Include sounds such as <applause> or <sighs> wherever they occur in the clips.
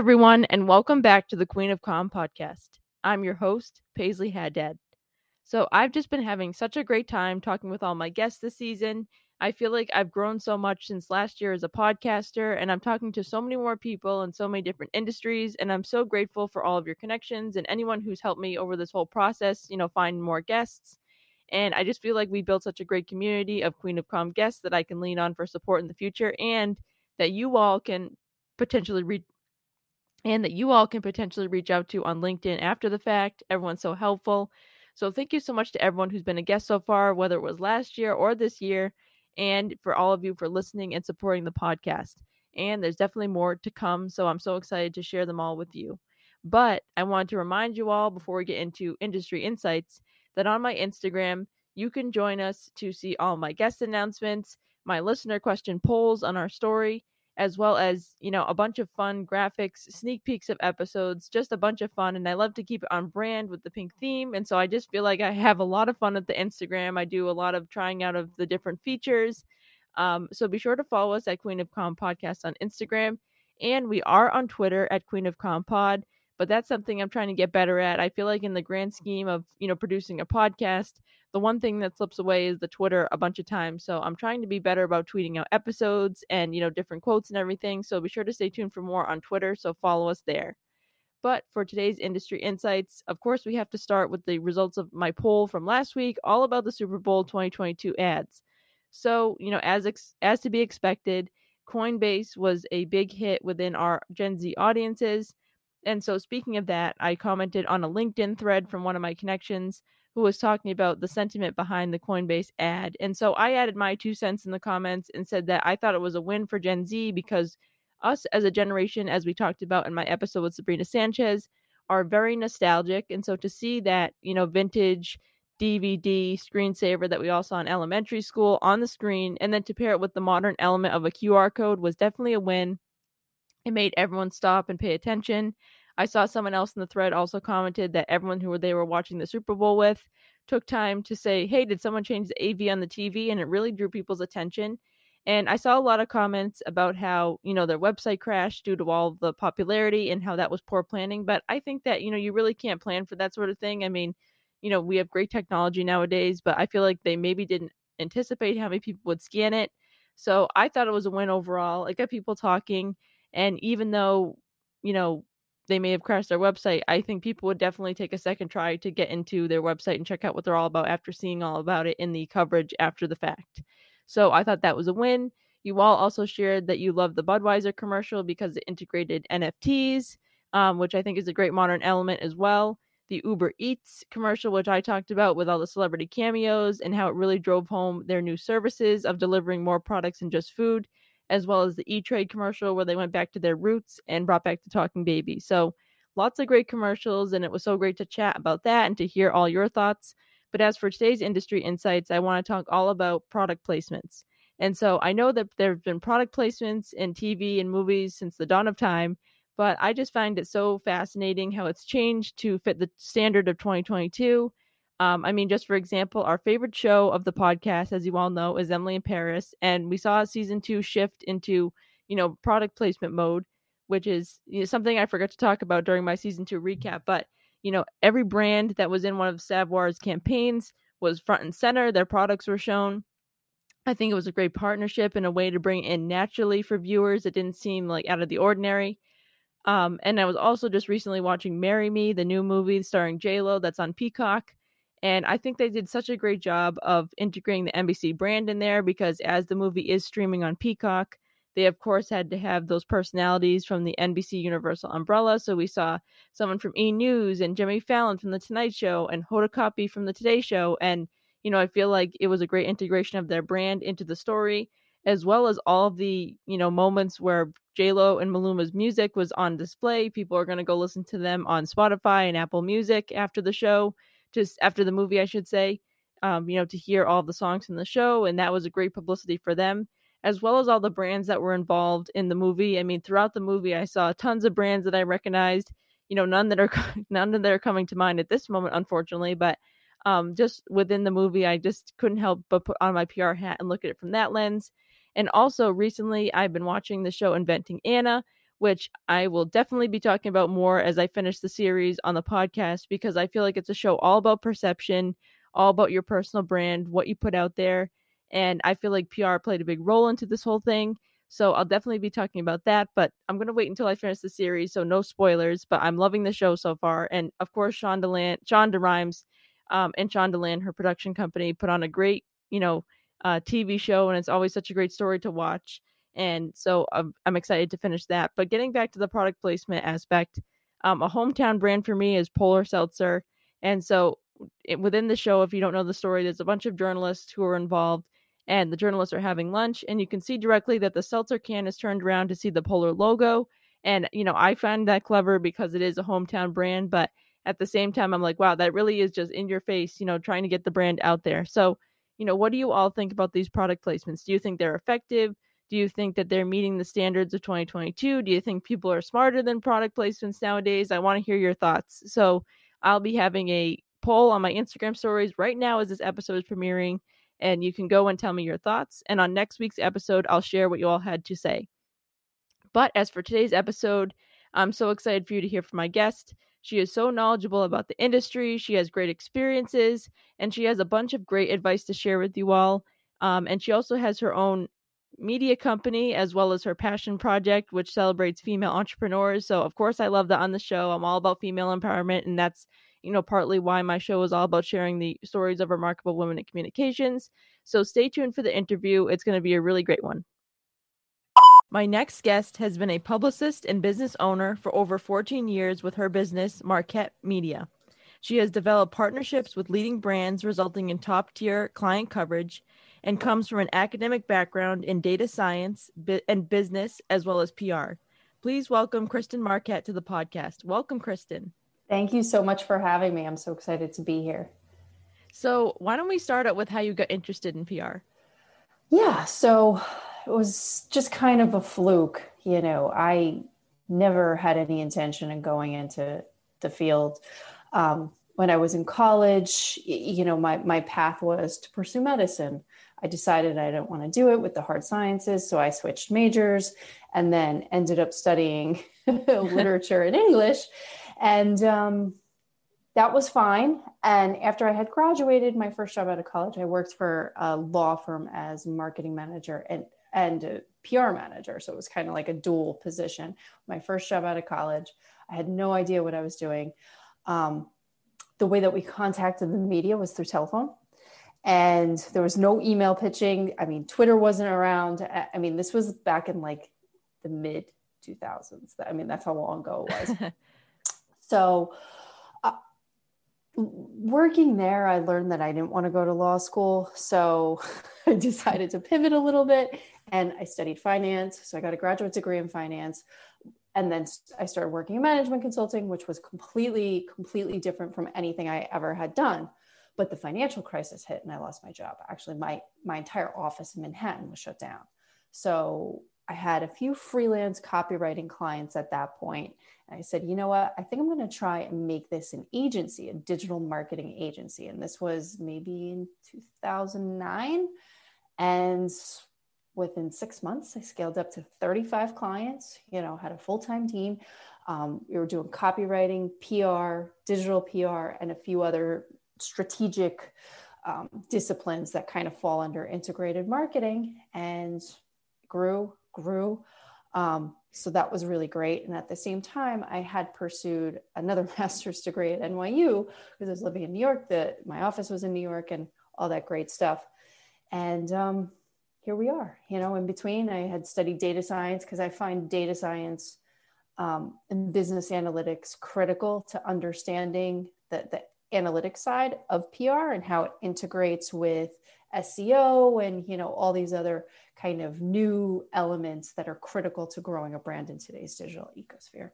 everyone, and welcome back to the Queen of Comm podcast. I'm your host, Paisley Haddad. So, I've just been having such a great time talking with all my guests this season. I feel like I've grown so much since last year as a podcaster, and I'm talking to so many more people in so many different industries. And I'm so grateful for all of your connections and anyone who's helped me over this whole process, you know, find more guests. And I just feel like we built such a great community of Queen of Comm guests that I can lean on for support in the future and that you all can potentially reach and that you all can potentially reach out to on LinkedIn after the fact. Everyone's so helpful. So thank you so much to everyone who's been a guest so far, whether it was last year or this year, and for all of you for listening and supporting the podcast. And there's definitely more to come, so I'm so excited to share them all with you. But I want to remind you all before we get into industry insights that on my Instagram, you can join us to see all my guest announcements, my listener question polls on our story, as well as, you know, a bunch of fun graphics, sneak peeks of episodes, just a bunch of fun. And I love to keep it on brand with the pink theme. And so I just feel like I have a lot of fun at the Instagram. I do a lot of trying out of the different features. Um, so be sure to follow us at Queen of Comm Podcast on Instagram. And we are on Twitter at Queen of Comm Pod but that's something I'm trying to get better at. I feel like in the grand scheme of, you know, producing a podcast, the one thing that slips away is the Twitter a bunch of times. So I'm trying to be better about tweeting out episodes and, you know, different quotes and everything. So be sure to stay tuned for more on Twitter. So follow us there. But for today's industry insights, of course, we have to start with the results of my poll from last week, all about the Super Bowl 2022 ads. So, you know, as ex- as to be expected, Coinbase was a big hit within our Gen Z audiences. And so, speaking of that, I commented on a LinkedIn thread from one of my connections who was talking about the sentiment behind the Coinbase ad. And so, I added my two cents in the comments and said that I thought it was a win for Gen Z because us as a generation, as we talked about in my episode with Sabrina Sanchez, are very nostalgic. And so, to see that, you know, vintage DVD screensaver that we all saw in elementary school on the screen, and then to pair it with the modern element of a QR code was definitely a win. It made everyone stop and pay attention. I saw someone else in the thread also commented that everyone who they were watching the Super Bowl with took time to say, "Hey, did someone change the AV on the TV?" and it really drew people's attention. And I saw a lot of comments about how, you know, their website crashed due to all the popularity and how that was poor planning, but I think that, you know, you really can't plan for that sort of thing. I mean, you know, we have great technology nowadays, but I feel like they maybe didn't anticipate how many people would scan it. So I thought it was a win overall. It got people talking and even though, you know, they may have crashed their website, I think people would definitely take a second try to get into their website and check out what they're all about after seeing all about it in the coverage after the fact. So I thought that was a win. You all also shared that you love the Budweiser commercial because it integrated NFTs, um, which I think is a great modern element as well. The Uber Eats commercial, which I talked about with all the celebrity cameos and how it really drove home their new services of delivering more products than just food as well as the E Trade commercial where they went back to their roots and brought back the Talking Baby. So lots of great commercials, and it was so great to chat about that and to hear all your thoughts. But as for today's industry insights, I want to talk all about product placements. And so I know that there have been product placements in TV and movies since the dawn of time, but I just find it so fascinating how it's changed to fit the standard of 2022 um, I mean, just for example, our favorite show of the podcast, as you all know, is Emily in Paris, and we saw season two shift into you know product placement mode, which is you know, something I forgot to talk about during my season two recap. But you know, every brand that was in one of Savoir's campaigns was front and center. Their products were shown. I think it was a great partnership and a way to bring in naturally for viewers. It didn't seem like out of the ordinary. Um, and I was also just recently watching "Marry Me," the new movie starring J Lo that's on Peacock. And I think they did such a great job of integrating the NBC brand in there because as the movie is streaming on Peacock, they of course had to have those personalities from the NBC Universal umbrella. So we saw someone from E News and Jimmy Fallon from the Tonight Show and Hoda Kotb from the Today Show. And, you know, I feel like it was a great integration of their brand into the story, as well as all of the, you know, moments where Lo and Maluma's music was on display. People are going to go listen to them on Spotify and Apple Music after the show just after the movie, I should say, um, you know, to hear all the songs in the show. And that was a great publicity for them, as well as all the brands that were involved in the movie. I mean, throughout the movie, I saw tons of brands that I recognized, you know, none that are, <laughs> none that are coming to mind at this moment, unfortunately, but um, just within the movie, I just couldn't help but put on my PR hat and look at it from that lens. And also recently, I've been watching the show Inventing Anna, which I will definitely be talking about more as I finish the series on the podcast because I feel like it's a show all about perception, all about your personal brand, what you put out there. And I feel like PR played a big role into this whole thing. So I'll definitely be talking about that, but I'm going to wait until I finish the series. So no spoilers, but I'm loving the show so far. And of course, Shonda, Land, Shonda Rhimes um, and Shondaland, her production company, put on a great, you know, uh, TV show. And it's always such a great story to watch. And so I'm, I'm excited to finish that. But getting back to the product placement aspect, um, a hometown brand for me is Polar Seltzer. And so it, within the show, if you don't know the story, there's a bunch of journalists who are involved and the journalists are having lunch and you can see directly that the seltzer can is turned around to see the polar logo and you know i find that clever because it is a hometown brand but at the same time i'm like wow that really is just in your face you know trying to get the brand out there so you know what do you all think about these product placements do you think they're effective do you think that they're meeting the standards of 2022 do you think people are smarter than product placements nowadays i want to hear your thoughts so i'll be having a poll on my instagram stories right now as this episode is premiering and you can go and tell me your thoughts. And on next week's episode, I'll share what you all had to say. But as for today's episode, I'm so excited for you to hear from my guest. She is so knowledgeable about the industry, she has great experiences, and she has a bunch of great advice to share with you all. Um, and she also has her own media company as well as her passion project, which celebrates female entrepreneurs. So, of course, I love that on the show. I'm all about female empowerment, and that's you know, partly why my show is all about sharing the stories of remarkable women in communications. So stay tuned for the interview. It's going to be a really great one. My next guest has been a publicist and business owner for over 14 years with her business, Marquet Media. She has developed partnerships with leading brands, resulting in top tier client coverage, and comes from an academic background in data science and business as well as PR. Please welcome Kristin Marquet to the podcast. Welcome, Kristin. Thank you so much for having me. I'm so excited to be here. So, why don't we start out with how you got interested in PR? Yeah, so it was just kind of a fluke. You know, I never had any intention of going into the field. Um, when I was in college, you know, my, my path was to pursue medicine. I decided I didn't want to do it with the hard sciences, so I switched majors and then ended up studying <laughs> literature and English and um, that was fine. And after I had graduated, my first job out of college, I worked for a law firm as marketing manager and and PR manager. So it was kind of like a dual position. My first job out of college, I had no idea what I was doing. Um, the way that we contacted the media was through telephone and there was no email pitching. I mean, Twitter wasn't around. I mean, this was back in like the mid 2000s. I mean, that's how long ago it was. <laughs> So, uh, working there, I learned that I didn't want to go to law school. So, <laughs> I decided to pivot a little bit and I studied finance. So, I got a graduate degree in finance. And then I started working in management consulting, which was completely, completely different from anything I ever had done. But the financial crisis hit and I lost my job. Actually, my, my entire office in Manhattan was shut down. So I had a few freelance copywriting clients at that point. and I said, you know what? I think I'm going to try and make this an agency, a digital marketing agency. And this was maybe in 2009. And within six months, I scaled up to 35 clients, you know, had a full time team. Um, we were doing copywriting, PR, digital PR, and a few other strategic um, disciplines that kind of fall under integrated marketing and grew grew. Um, so that was really great. And at the same time, I had pursued another <laughs> master's degree at NYU because I was living in New York. That my office was in New York and all that great stuff. And um, here we are. You know, in between, I had studied data science because I find data science um, and business analytics critical to understanding the, the analytics side of PR and how it integrates with SEO and you know all these other kind of new elements that are critical to growing a brand in today's digital ecosphere.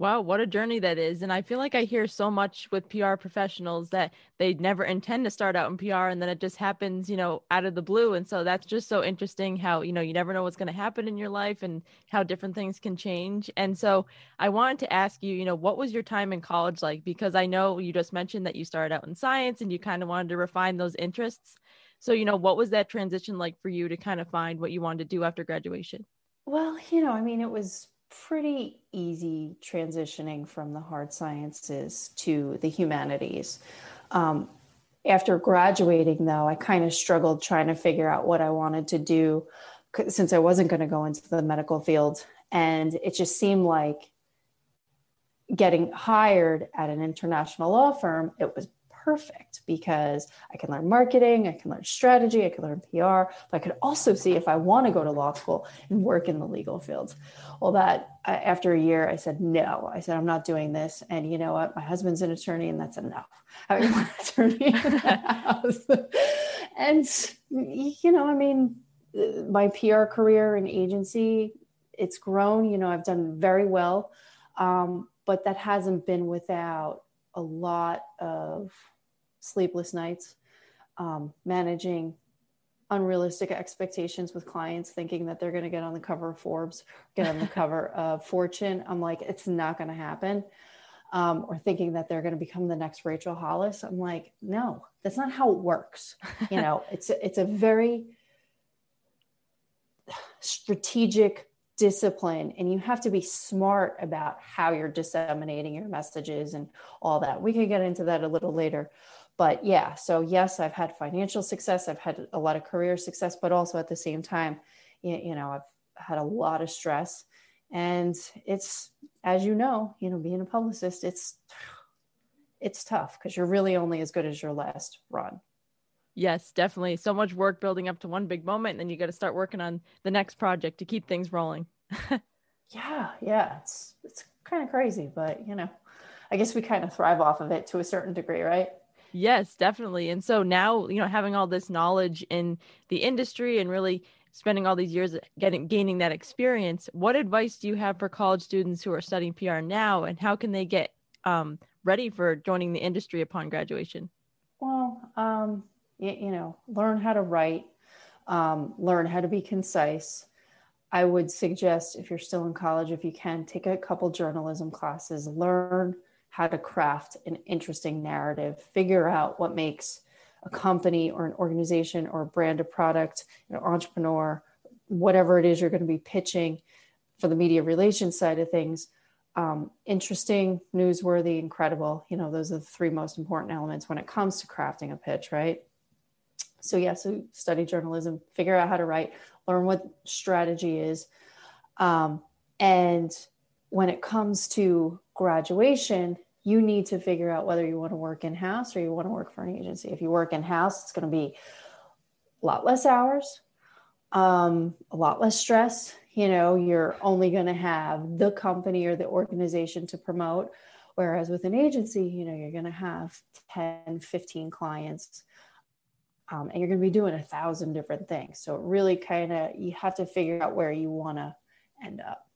Wow, what a journey that is. And I feel like I hear so much with PR professionals that they never intend to start out in PR and then it just happens, you know, out of the blue. And so that's just so interesting how, you know, you never know what's going to happen in your life and how different things can change. And so I wanted to ask you, you know, what was your time in college like? Because I know you just mentioned that you started out in science and you kind of wanted to refine those interests. So, you know, what was that transition like for you to kind of find what you wanted to do after graduation? Well, you know, I mean, it was pretty easy transitioning from the hard sciences to the humanities. Um, after graduating, though, I kind of struggled trying to figure out what I wanted to do since I wasn't going to go into the medical field. And it just seemed like getting hired at an international law firm, it was perfect because I can learn marketing, I can learn strategy, I can learn PR, but I could also see if I want to go to law school and work in the legal field. Well, that after a year, I said, no, I said, I'm not doing this. And you know what? My husband's an attorney, and that's enough. <laughs> Having one attorney in the house. <laughs> and, you know, I mean, my PR career and agency, it's grown. You know, I've done very well. Um, but that hasn't been without a lot of sleepless nights, um, managing unrealistic expectations with clients, thinking that they're going to get on the cover of Forbes, get on the <laughs> cover of Fortune. I'm like, it's not going to happen. Um, or thinking that they're going to become the next Rachel Hollis. I'm like, no, that's not how it works. You know, <laughs> it's a, it's a very strategic discipline and you have to be smart about how you're disseminating your messages and all that. We can get into that a little later. But yeah, so yes, I've had financial success, I've had a lot of career success, but also at the same time, you know, I've had a lot of stress. And it's as you know, you know, being a publicist, it's it's tough because you're really only as good as your last run. Yes, definitely. So much work building up to one big moment, and then you got to start working on the next project to keep things rolling. <laughs> yeah, yeah, it's it's kind of crazy, but you know, I guess we kind of thrive off of it to a certain degree, right? Yes, definitely. And so now, you know, having all this knowledge in the industry and really spending all these years getting gaining that experience, what advice do you have for college students who are studying PR now, and how can they get um, ready for joining the industry upon graduation? Well, um, you, you know, learn how to write, um, learn how to be concise. I would suggest if you're still in college, if you can, take a couple journalism classes, learn how to craft an interesting narrative, figure out what makes a company or an organization or a brand, a product, an entrepreneur, whatever it is you're going to be pitching for the media relations side of things, um, interesting, newsworthy, incredible. You know, those are the three most important elements when it comes to crafting a pitch, right? So, yeah, so study journalism, figure out how to write, learn what strategy is. Um, and when it comes to graduation, you need to figure out whether you want to work in house or you want to work for an agency. If you work in house, it's going to be a lot less hours, um, a lot less stress. You know, you're only going to have the company or the organization to promote. Whereas with an agency, you know, you're going to have 10, 15 clients um, and you're going to be doing a thousand different things. So really kind of you have to figure out where you want to end up.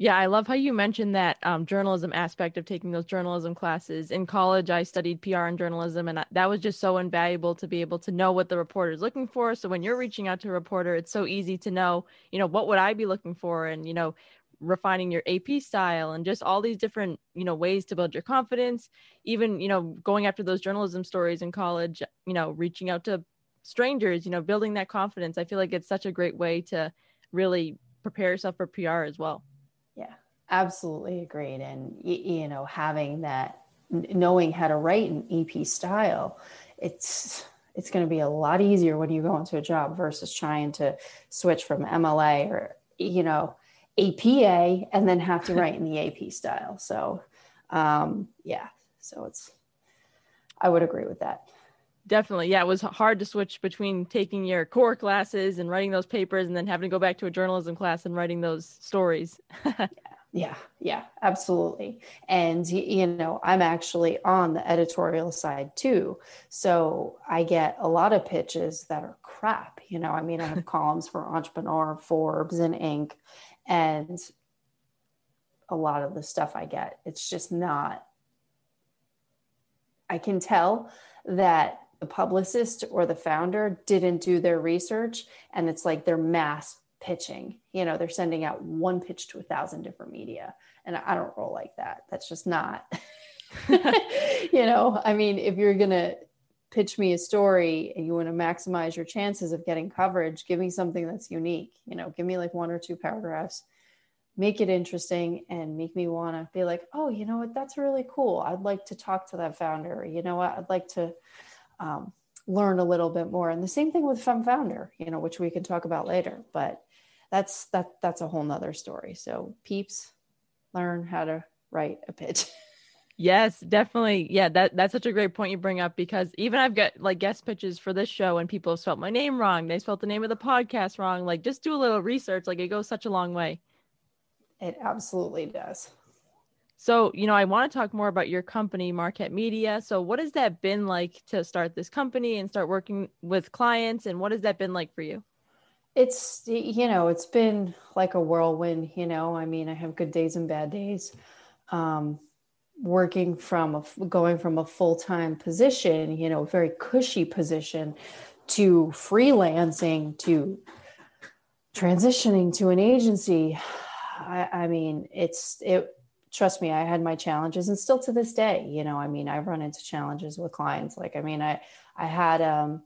Yeah, I love how you mentioned that um, journalism aspect of taking those journalism classes. In college, I studied PR and journalism, and that was just so invaluable to be able to know what the reporter is looking for. So when you're reaching out to a reporter, it's so easy to know, you know, what would I be looking for, and you know, refining your AP style and just all these different, you know, ways to build your confidence. Even, you know, going after those journalism stories in college, you know, reaching out to strangers, you know, building that confidence. I feel like it's such a great way to really prepare yourself for PR as well. Yeah, absolutely agreed. And, you know, having that, knowing how to write an AP style, it's, it's going to be a lot easier when you go into a job versus trying to switch from MLA or, you know, APA and then have to write in the AP style. So, um, yeah, so it's, I would agree with that. Definitely. Yeah, it was hard to switch between taking your core classes and writing those papers and then having to go back to a journalism class and writing those stories. <laughs> yeah, yeah, yeah, absolutely. And, you know, I'm actually on the editorial side too. So I get a lot of pitches that are crap. You know, I mean, I have <laughs> columns for Entrepreneur, Forbes, and Inc and a lot of the stuff I get, it's just not. I can tell that the publicist or the founder didn't do their research and it's like they're mass pitching. You know, they're sending out one pitch to a thousand different media. And I don't roll like that. That's just not, <laughs> you know, I mean, if you're to pitch me a story and you want to maximize your chances of getting coverage, give me something that's unique. You know, give me like one or two paragraphs make it interesting and make me want to be like, oh, you know what, that's really cool. I'd like to talk to that founder. You know what, I'd like to um, learn a little bit more. And the same thing with FemFounder, you know, which we can talk about later. But that's that that's a whole nother story. So peeps, learn how to write a pitch. <laughs> Yes, definitely. Yeah, that that's such a great point you bring up because even I've got like guest pitches for this show and people have spelled my name wrong. They spelled the name of the podcast wrong. Like just do a little research. Like it goes such a long way. It absolutely does. So, you know, I want to talk more about your company, Marquet Media. So, what has that been like to start this company and start working with clients? And what has that been like for you? It's, you know, it's been like a whirlwind, you know. I mean, I have good days and bad days. Um, working from a, going from a full-time position you know very cushy position to freelancing to transitioning to an agency <sighs> I, I, mean it's it trust me i had my challenges and still to this day you know i mean i've run into challenges with clients like i mean i i had um,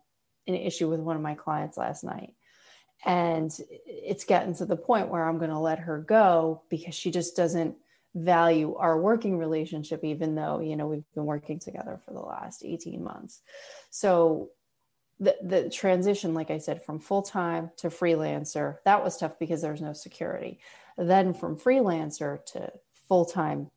an issue with one of my clients last night and it's gotten to the point where i'm going to let her go because she just doesn't value our working relationship even though you know we've been working together for the last 18 months. So the, the transition like i said from full-time to freelancer that was tough because there's no security. Then from freelancer to full-time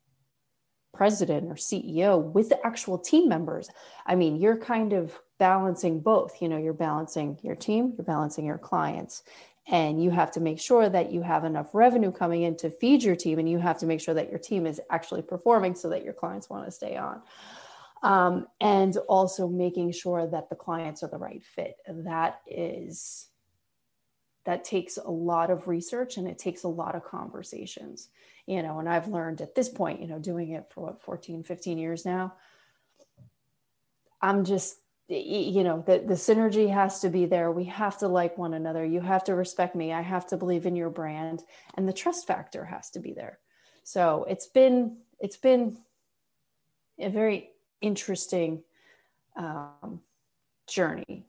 president or ceo with the actual team members. I mean you're kind of balancing both you know you're balancing your team you're balancing your clients and you have to make sure that you have enough revenue coming in to feed your team and you have to make sure that your team is actually performing so that your clients want to stay on. Um, and also making sure that the clients are the right fit. That is that takes a lot of research and it takes a lot of conversations you know and i've learned at this point you know doing it for what 14 15 years now i'm just you know the, the synergy has to be there. We have to like one another. You have to respect me. I have to believe in your brand and the trust factor has to be there. So it's been it's been a very interesting um, journey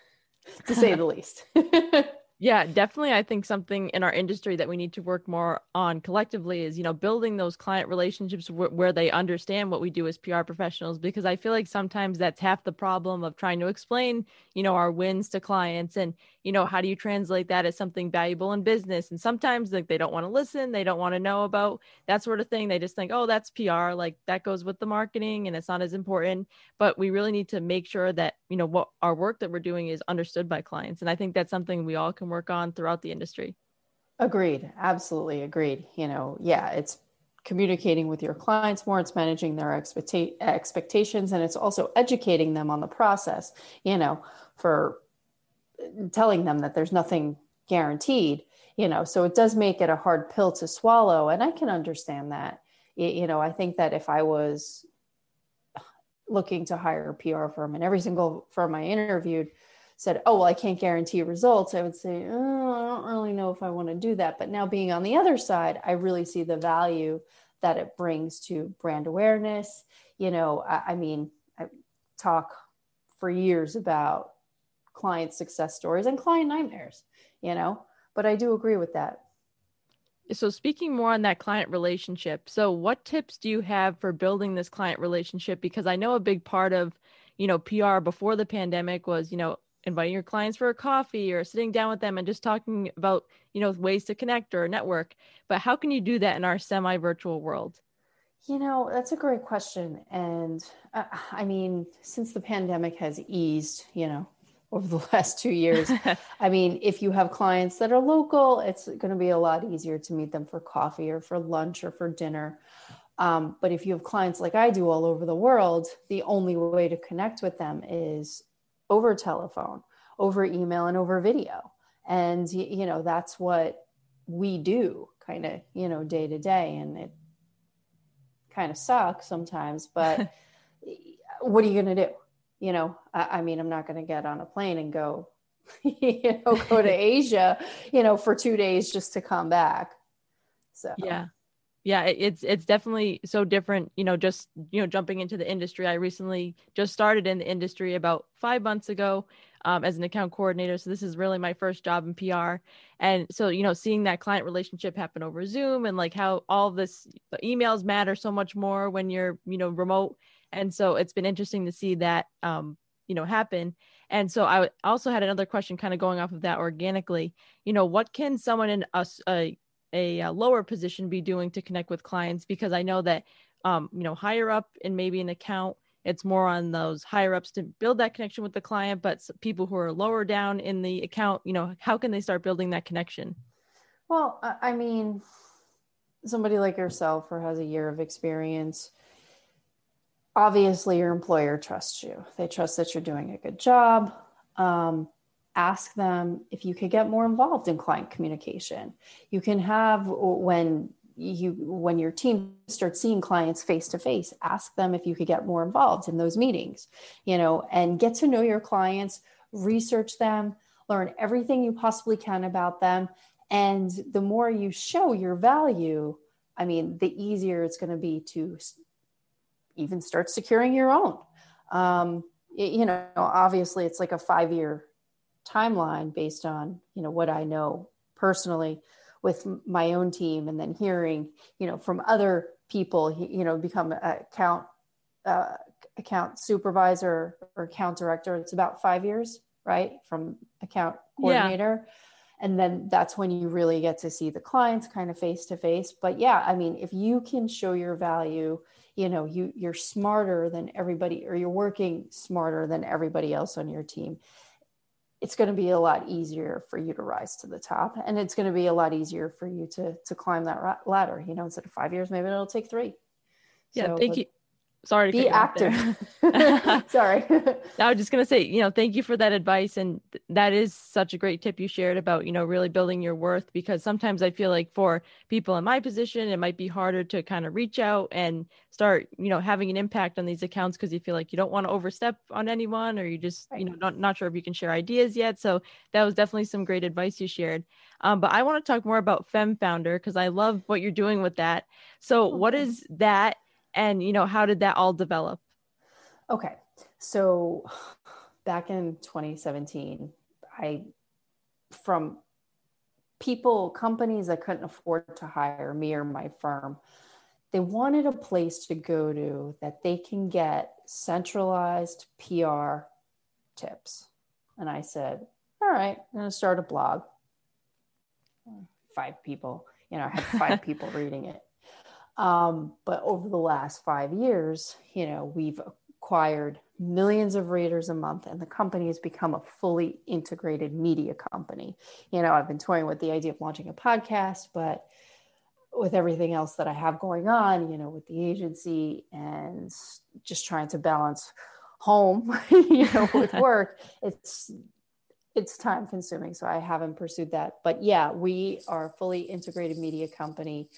<laughs> to say the <laughs> least <laughs> Yeah, definitely. I think something in our industry that we need to work more on collectively is, you know, building those client relationships wh- where they understand what we do as PR professionals. Because I feel like sometimes that's half the problem of trying to explain, you know, our wins to clients and, you know, how do you translate that as something valuable in business? And sometimes like they don't want to listen, they don't want to know about that sort of thing. They just think, oh, that's PR, like that goes with the marketing and it's not as important. But we really need to make sure that, you know, what our work that we're doing is understood by clients. And I think that's something we all can work on throughout the industry. Agreed. Absolutely agreed. You know, yeah, it's communicating with your clients more, it's managing their expecta- expectations, and it's also educating them on the process, you know, for telling them that there's nothing guaranteed, you know, so it does make it a hard pill to swallow. And I can understand that. You know, I think that if I was looking to hire a PR firm and every single firm I interviewed said, Oh, well, I can't guarantee results, I would say, oh, I don't really know if I want to do that. But now being on the other side, I really see the value that it brings to brand awareness. You know, I, I mean, I talk for years about client success stories and client nightmares, you know, but I do agree with that. So, speaking more on that client relationship, so what tips do you have for building this client relationship? Because I know a big part of, you know, PR before the pandemic was, you know, inviting your clients for a coffee or sitting down with them and just talking about you know ways to connect or network. But how can you do that in our semi virtual world? You know that's a great question. And uh, i mean since the pandemic has eased you know over the <laughs> last two years <laughs> i mean if you have clients that are local it's going to be a lot easier to meet them for coffee or for lunch or for dinner. Um, but if you have clients like i do all over the world the only way to connect with them is over telephone, over email, and over video. And, you know, that's what we do kind of, you know, day to day. And it kind of sucks sometimes, but <laughs> what are you going to do? You know, I, I mean, I'm not going to get on a plane and go, <laughs> you know, go to <laughs> Asia, you know, for two days just to come back. So, yeah. Yeah it's it's definitely so different you know just you know jumping into the industry. I recently just started in the industry about five months ago um, as an account coordinator. So this is really my first job in pr and so you know seeing that client relationship happen over zoom and like how all this emails matter so much more when you're you know remote. And so it's been interesting to see that um, you know happen. And so i also had another question kind of going off of that organically. You know what can someone in us a a, a, lower position be doing to connect with clients because i know that um, you know higher up in maybe an account it's more on those higher ups to build that connection with the client but people who are lower down in the account you know how can they start building that connection? Well i mean somebody like yourself who has a year of experience obviously your employer trusts you. They trust that you're doing a good job um, ask them if you could get more involved in client communication. You can have when you when your team starts seeing clients face to face ask them if you could get more involved in those meetings you know and get to know your clients research them learn everything you possibly can about them. And the more you show your value i mean the easier it's going to be to even start securing your own. Um, you know obviously it's like a five year timeline based on you know what I know personally with my own team and then hearing you know from other people you know become a account uh, account supervisor or account director. It's about five years right from account coordinator. Yeah. and then that's when you really get to see the clients kind of face to face. But yeah i mean if you can show your value you know you you're smarter than everybody or you're working smarter than everybody else on your team it's going to be a lot easier for you to rise to the top and it's going to be a lot easier for you to to climb that ladder you know instead of five years maybe it'll take three. Yeah so, thank you sorry to be active. <laughs> <laughs> sorry. <laughs> I was just going to say you know thank you for that advice and that is such a great tip you shared about you know really building your worth because sometimes i feel like for people in my position it might be harder to kind of reach out and start you know having an impact on these accounts because you feel like you don't want to overstep on anyone or you just right. you know not, not sure if you can share ideas yet. So that was definitely some great advice you shared. Um, but i want to talk more about FemFounder because i love what you're doing with that. So oh, what is that and you know how did that all develop? Okay. So back in 2017 i from people companies that couldn't afford to hire me or my firm they wanted a place to go to that they can get centralized pr tips. And i said all right i'm going to start a blog. Five people you know i had five <laughs> people reading it um, but over the last five years, you know, we've acquired millions of readers a month and the company has become a fully integrated media company. You know, I've been toying with the idea of launching a podcast, but with everything else that I have going on, you know, with the agency and just trying to balance home, <laughs> you know, with <laughs> work, it's it's time consuming. So I haven't pursued that. But yeah, we are a fully integrated media company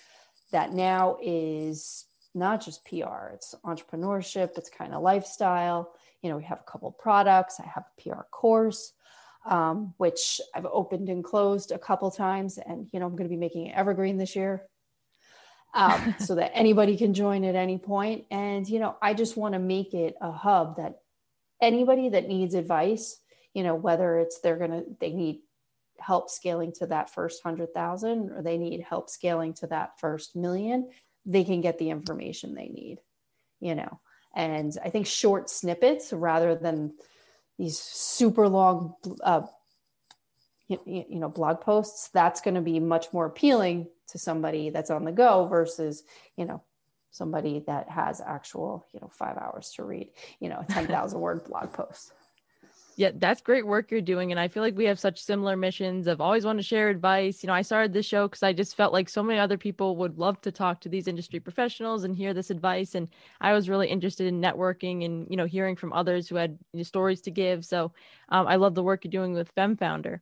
that now is not just PR, it's entrepreneurship, it's kind of lifestyle. You know, we have a couple products. I have a PR course, um, which I've opened and closed a couple times. And, you know, I'm going to be making it evergreen this year um, so that anybody can join at any point. And, you know, I just want to make it a hub that anybody that needs advice, you know, whether it's they're going to, they need help scaling to that first 100,000 or they need help scaling to that first million, they can get the information they need, you know. And I think short snippets rather than these super long, uh, you, know, blog posts, that's going to be much more appealing to somebody that's on the go versus, you know, somebody that has actual, you know, five hours to read, you know, a 10,000 word blog post. Yeah, that's great work you're doing. And I feel like we have such similar missions of always want to share advice. You know, I started this show because I just felt like so many other people would love to talk to these industry professionals and hear this advice. And I was really interested in networking and, you know, hearing from others who had you know, stories to give. So um, I love the work you're doing with FemFounder.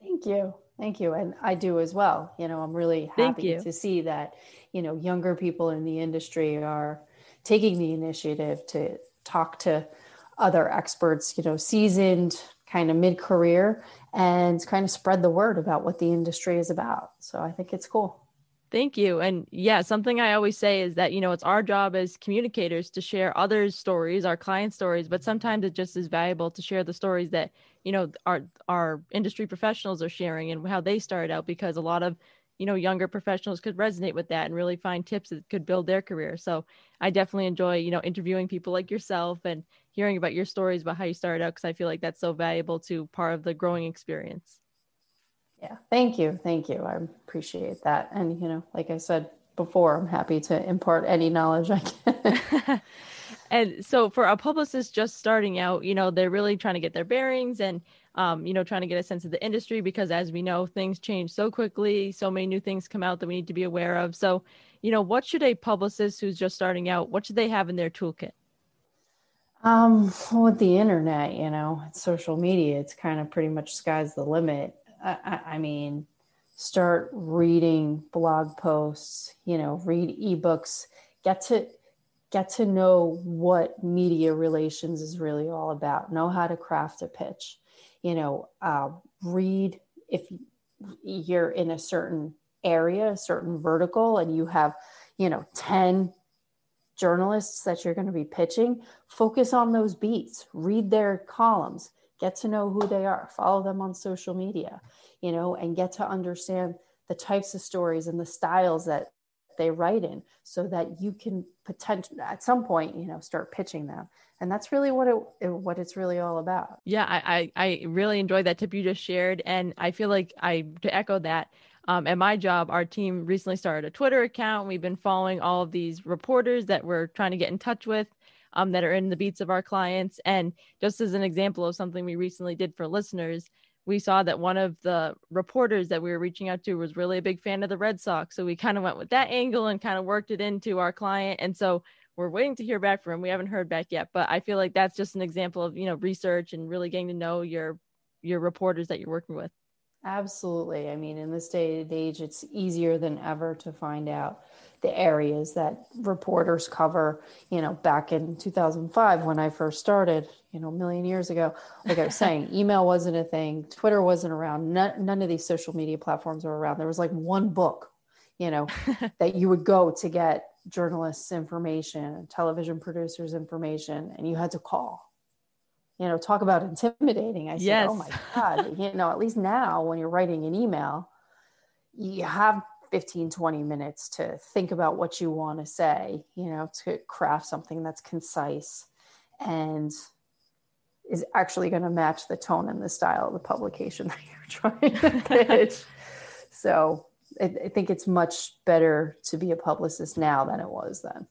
Thank you. Thank you. And I do as well. You know, I'm really happy to see that, you know, younger people in the industry are taking the initiative to talk to other experts, you know, seasoned kind of mid career and kind of spread the word about what the industry is about. So I think it's cool. Thank you. And yeah, something I always say is that, you know, it's our job as communicators to share others' stories, our client stories, but sometimes it just is valuable to share the stories that, you know, our our industry professionals are sharing and how they started out because a lot of, you know, younger professionals could resonate with that and really find tips that could build their career. So I definitely enjoy, you know, interviewing people like yourself and hearing about your stories about how you started out because I feel like that's so valuable to part of the growing experience. Yeah, thank you. Thank you. I appreciate that. And, you know, like I said before, I'm happy to impart any knowledge I can. <laughs> <laughs> and so for a publicist just starting out, you know, they're really trying to get their bearings and, um, you know, trying to get a sense of the industry because as we know, things change so quickly. So many new things come out that we need to be aware of. So, you know, what should a publicist who's just starting out, what should they have in their toolkit? Um, with the internet, you know, social media, it's kind of pretty much sky's the limit. I, I mean, start reading blog posts, you know, read ebooks, get to get to know what media relations is really all about, know how to craft a pitch, you know, uh, read if you're in a certain area, a certain vertical, and you have, you know, 10 journalists that you're going to be pitching, focus on those beats, read their columns, get to know who they are, follow them on social media, you know, and get to understand the types of stories and the styles that they write in so that you can potentially at some point you know start pitching them. And that's really what it what it's really all about. Yeah i i, I really enjoyed that tip you just shared. And i feel like i to echo that um, at my job our team recently started a twitter account. We've been following all of these reporters that we're trying to get in touch with um, that are in the beats of our clients. And just as an example of something we recently did for listeners, we saw that one of the reporters that we were reaching out to was really a big fan of the Red Sox. So we kind of went with that angle and kind of worked it into our client. And so we're waiting to hear back from him. We haven't heard back yet, but I feel like that's just an example of, you know, research and really getting to know your your reporters that you're working with. Absolutely. I mean, in this day and age, it's easier than ever to find out the areas that reporters cover. You know, back in 2005 when I first started, you know, a million years ago, like I was <laughs> saying, email wasn't a thing, Twitter wasn't around, none, none of these social media platforms were around. There was like one book, you know, <laughs> that you would go to get journalists' information, television producers' information, and you had to call you know, talk about intimidating. I said, oh yes. oh my God, you know, at least now when you're writing an email, you have 15 20 minutes to think about what you want to say you know to craft something that's concise and is actually going to match the tone and the style of the publication <laughs> that you're trying to pitch <laughs> so I, I think it's much better to be a publicist now than it was then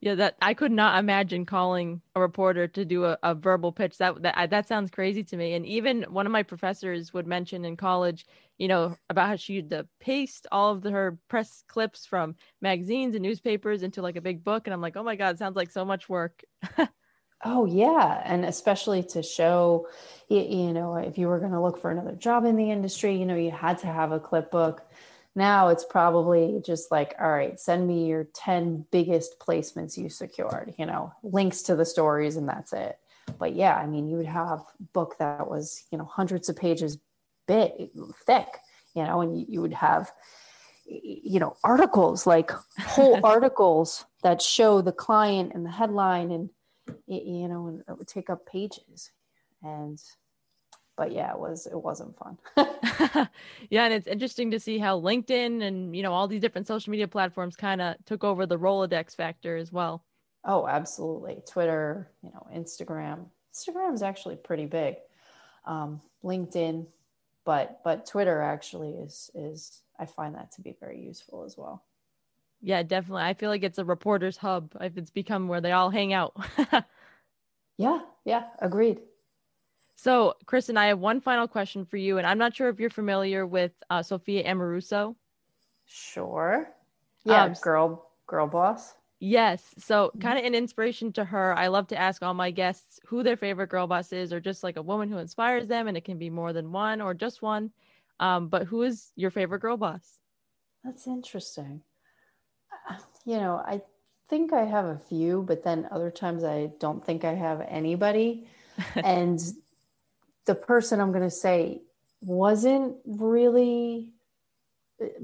yeah, that I could not imagine calling a reporter to do a, a verbal pitch. That that that sounds crazy to me. And even one of my professors would mention in college, you know, about how she used to paste all of the, her press clips from magazines and newspapers into like a big book. And I'm like, oh my god, sounds like so much work. <laughs> oh yeah, and especially to show, you, know, if you were going to look for another job in the industry, you know, you had to have a clip book now it's probably just like, all right, send me your 10 biggest placements you secured, you know, links to the stories, and that's it. But yeah, I mean, you would have book that was, you know, hundreds of pages big, thick, you know, and you would have, you know, articles like whole <laughs> articles that show the client and the headline, and, you know, and it would take up pages. And but yeah, it was it wasn't fun. <laughs> yeah, and it's interesting to see how LinkedIn and you know all these different social media platforms kind of took over the Rolodex factor as well. Oh, absolutely. Twitter, you know, Instagram. Instagram is actually pretty big. Um, LinkedIn, but but Twitter actually is is I find that to be very useful as well. Yeah, definitely. I feel like it's a reporter's hub. If it's become where they all hang out. <laughs> yeah, yeah, agreed. So, Kristin, I have one final question for you, and I'm not sure if you're familiar with uh, Sophia Amoruso. Sure. Yeah, um, girl, girl boss. Yes. So, mm-hmm. kind of an inspiration to her. I love to ask all my guests who their favorite girl boss is, or just like a woman who inspires them, and it can be more than one or just one. Um, but who is your favorite girl boss? That's interesting. Uh, you know, I think I have a few, but then other times I don't think I have anybody. <laughs> and the person I'm going to say wasn't really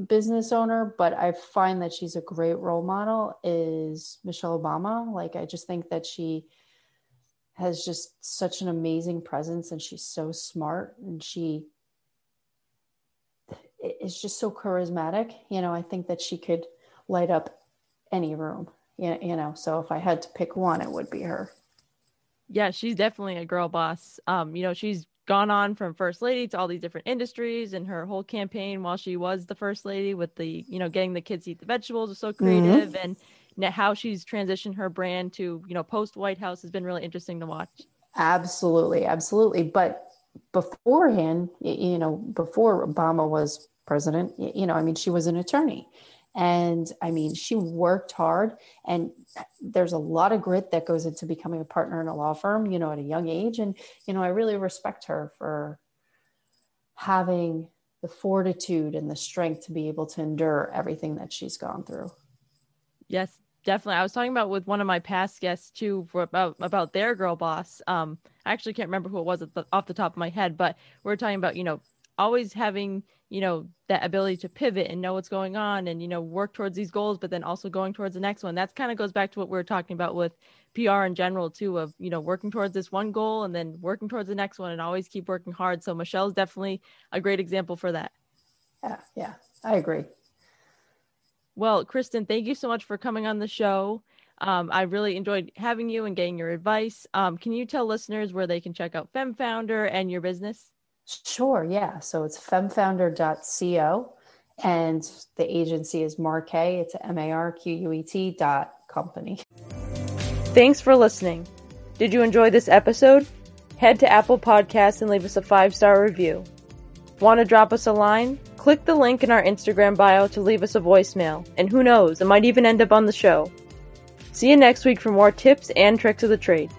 business owner, but I find that she's a great role model is Michelle Obama. Like I just think that she has just such an amazing presence and she's so smart and she is just so charismatic. You know, I think that she could light up any room. You know, so if I had to pick one, it would be her. Yeah, she's definitely a girl boss. Um, you know, she's gone on from first lady to all these different industries and her whole campaign while she was the first lady with the, you know, getting the kids to eat the vegetables was so mm-hmm. creative mm-hmm. and how she's transitioned her brand to you know post White House has been really interesting to watch. Absolutely, absolutely. But beforehand, you know, before Obama was president, you know, I mean, she was an attorney. And I mean, she worked hard, and there's a lot of grit that goes into becoming a partner in a law firm, you know, at a young age. And, you know, I really respect her for having the fortitude and the strength to be able to endure everything that she's gone through. Yes, definitely. I was talking about with one of my past guests too about about their girl boss. Um, I actually can't remember who it was the, off the top of my head, but we are talking about you know always having you know that ability to pivot and know what's going on and you know work towards these goals, but then also going towards the next one. That's kind of goes back to what we are talking about with PR in general too, of you know working towards this one goal and then working towards the next one and always keep working hard. So Michelle's definitely a great example for that. Yeah, yeah, I agree. Well, Kristin, thank you so much for coming on the show. Um, I really enjoyed having you and getting your advice. Um, can you tell listeners where they can check out FemFounder and your business? Sure, yeah. So it's femfounder.co and the agency is Marquet. It's M A R Q U E T dot company. Thanks for listening. Did you enjoy this episode? Head to Apple Podcasts and leave us a five star review. Want to drop us a line? Click the link in our Instagram bio to leave us a voicemail, and who knows, it might even end up on the show. See you next week for more tips and tricks of the trade.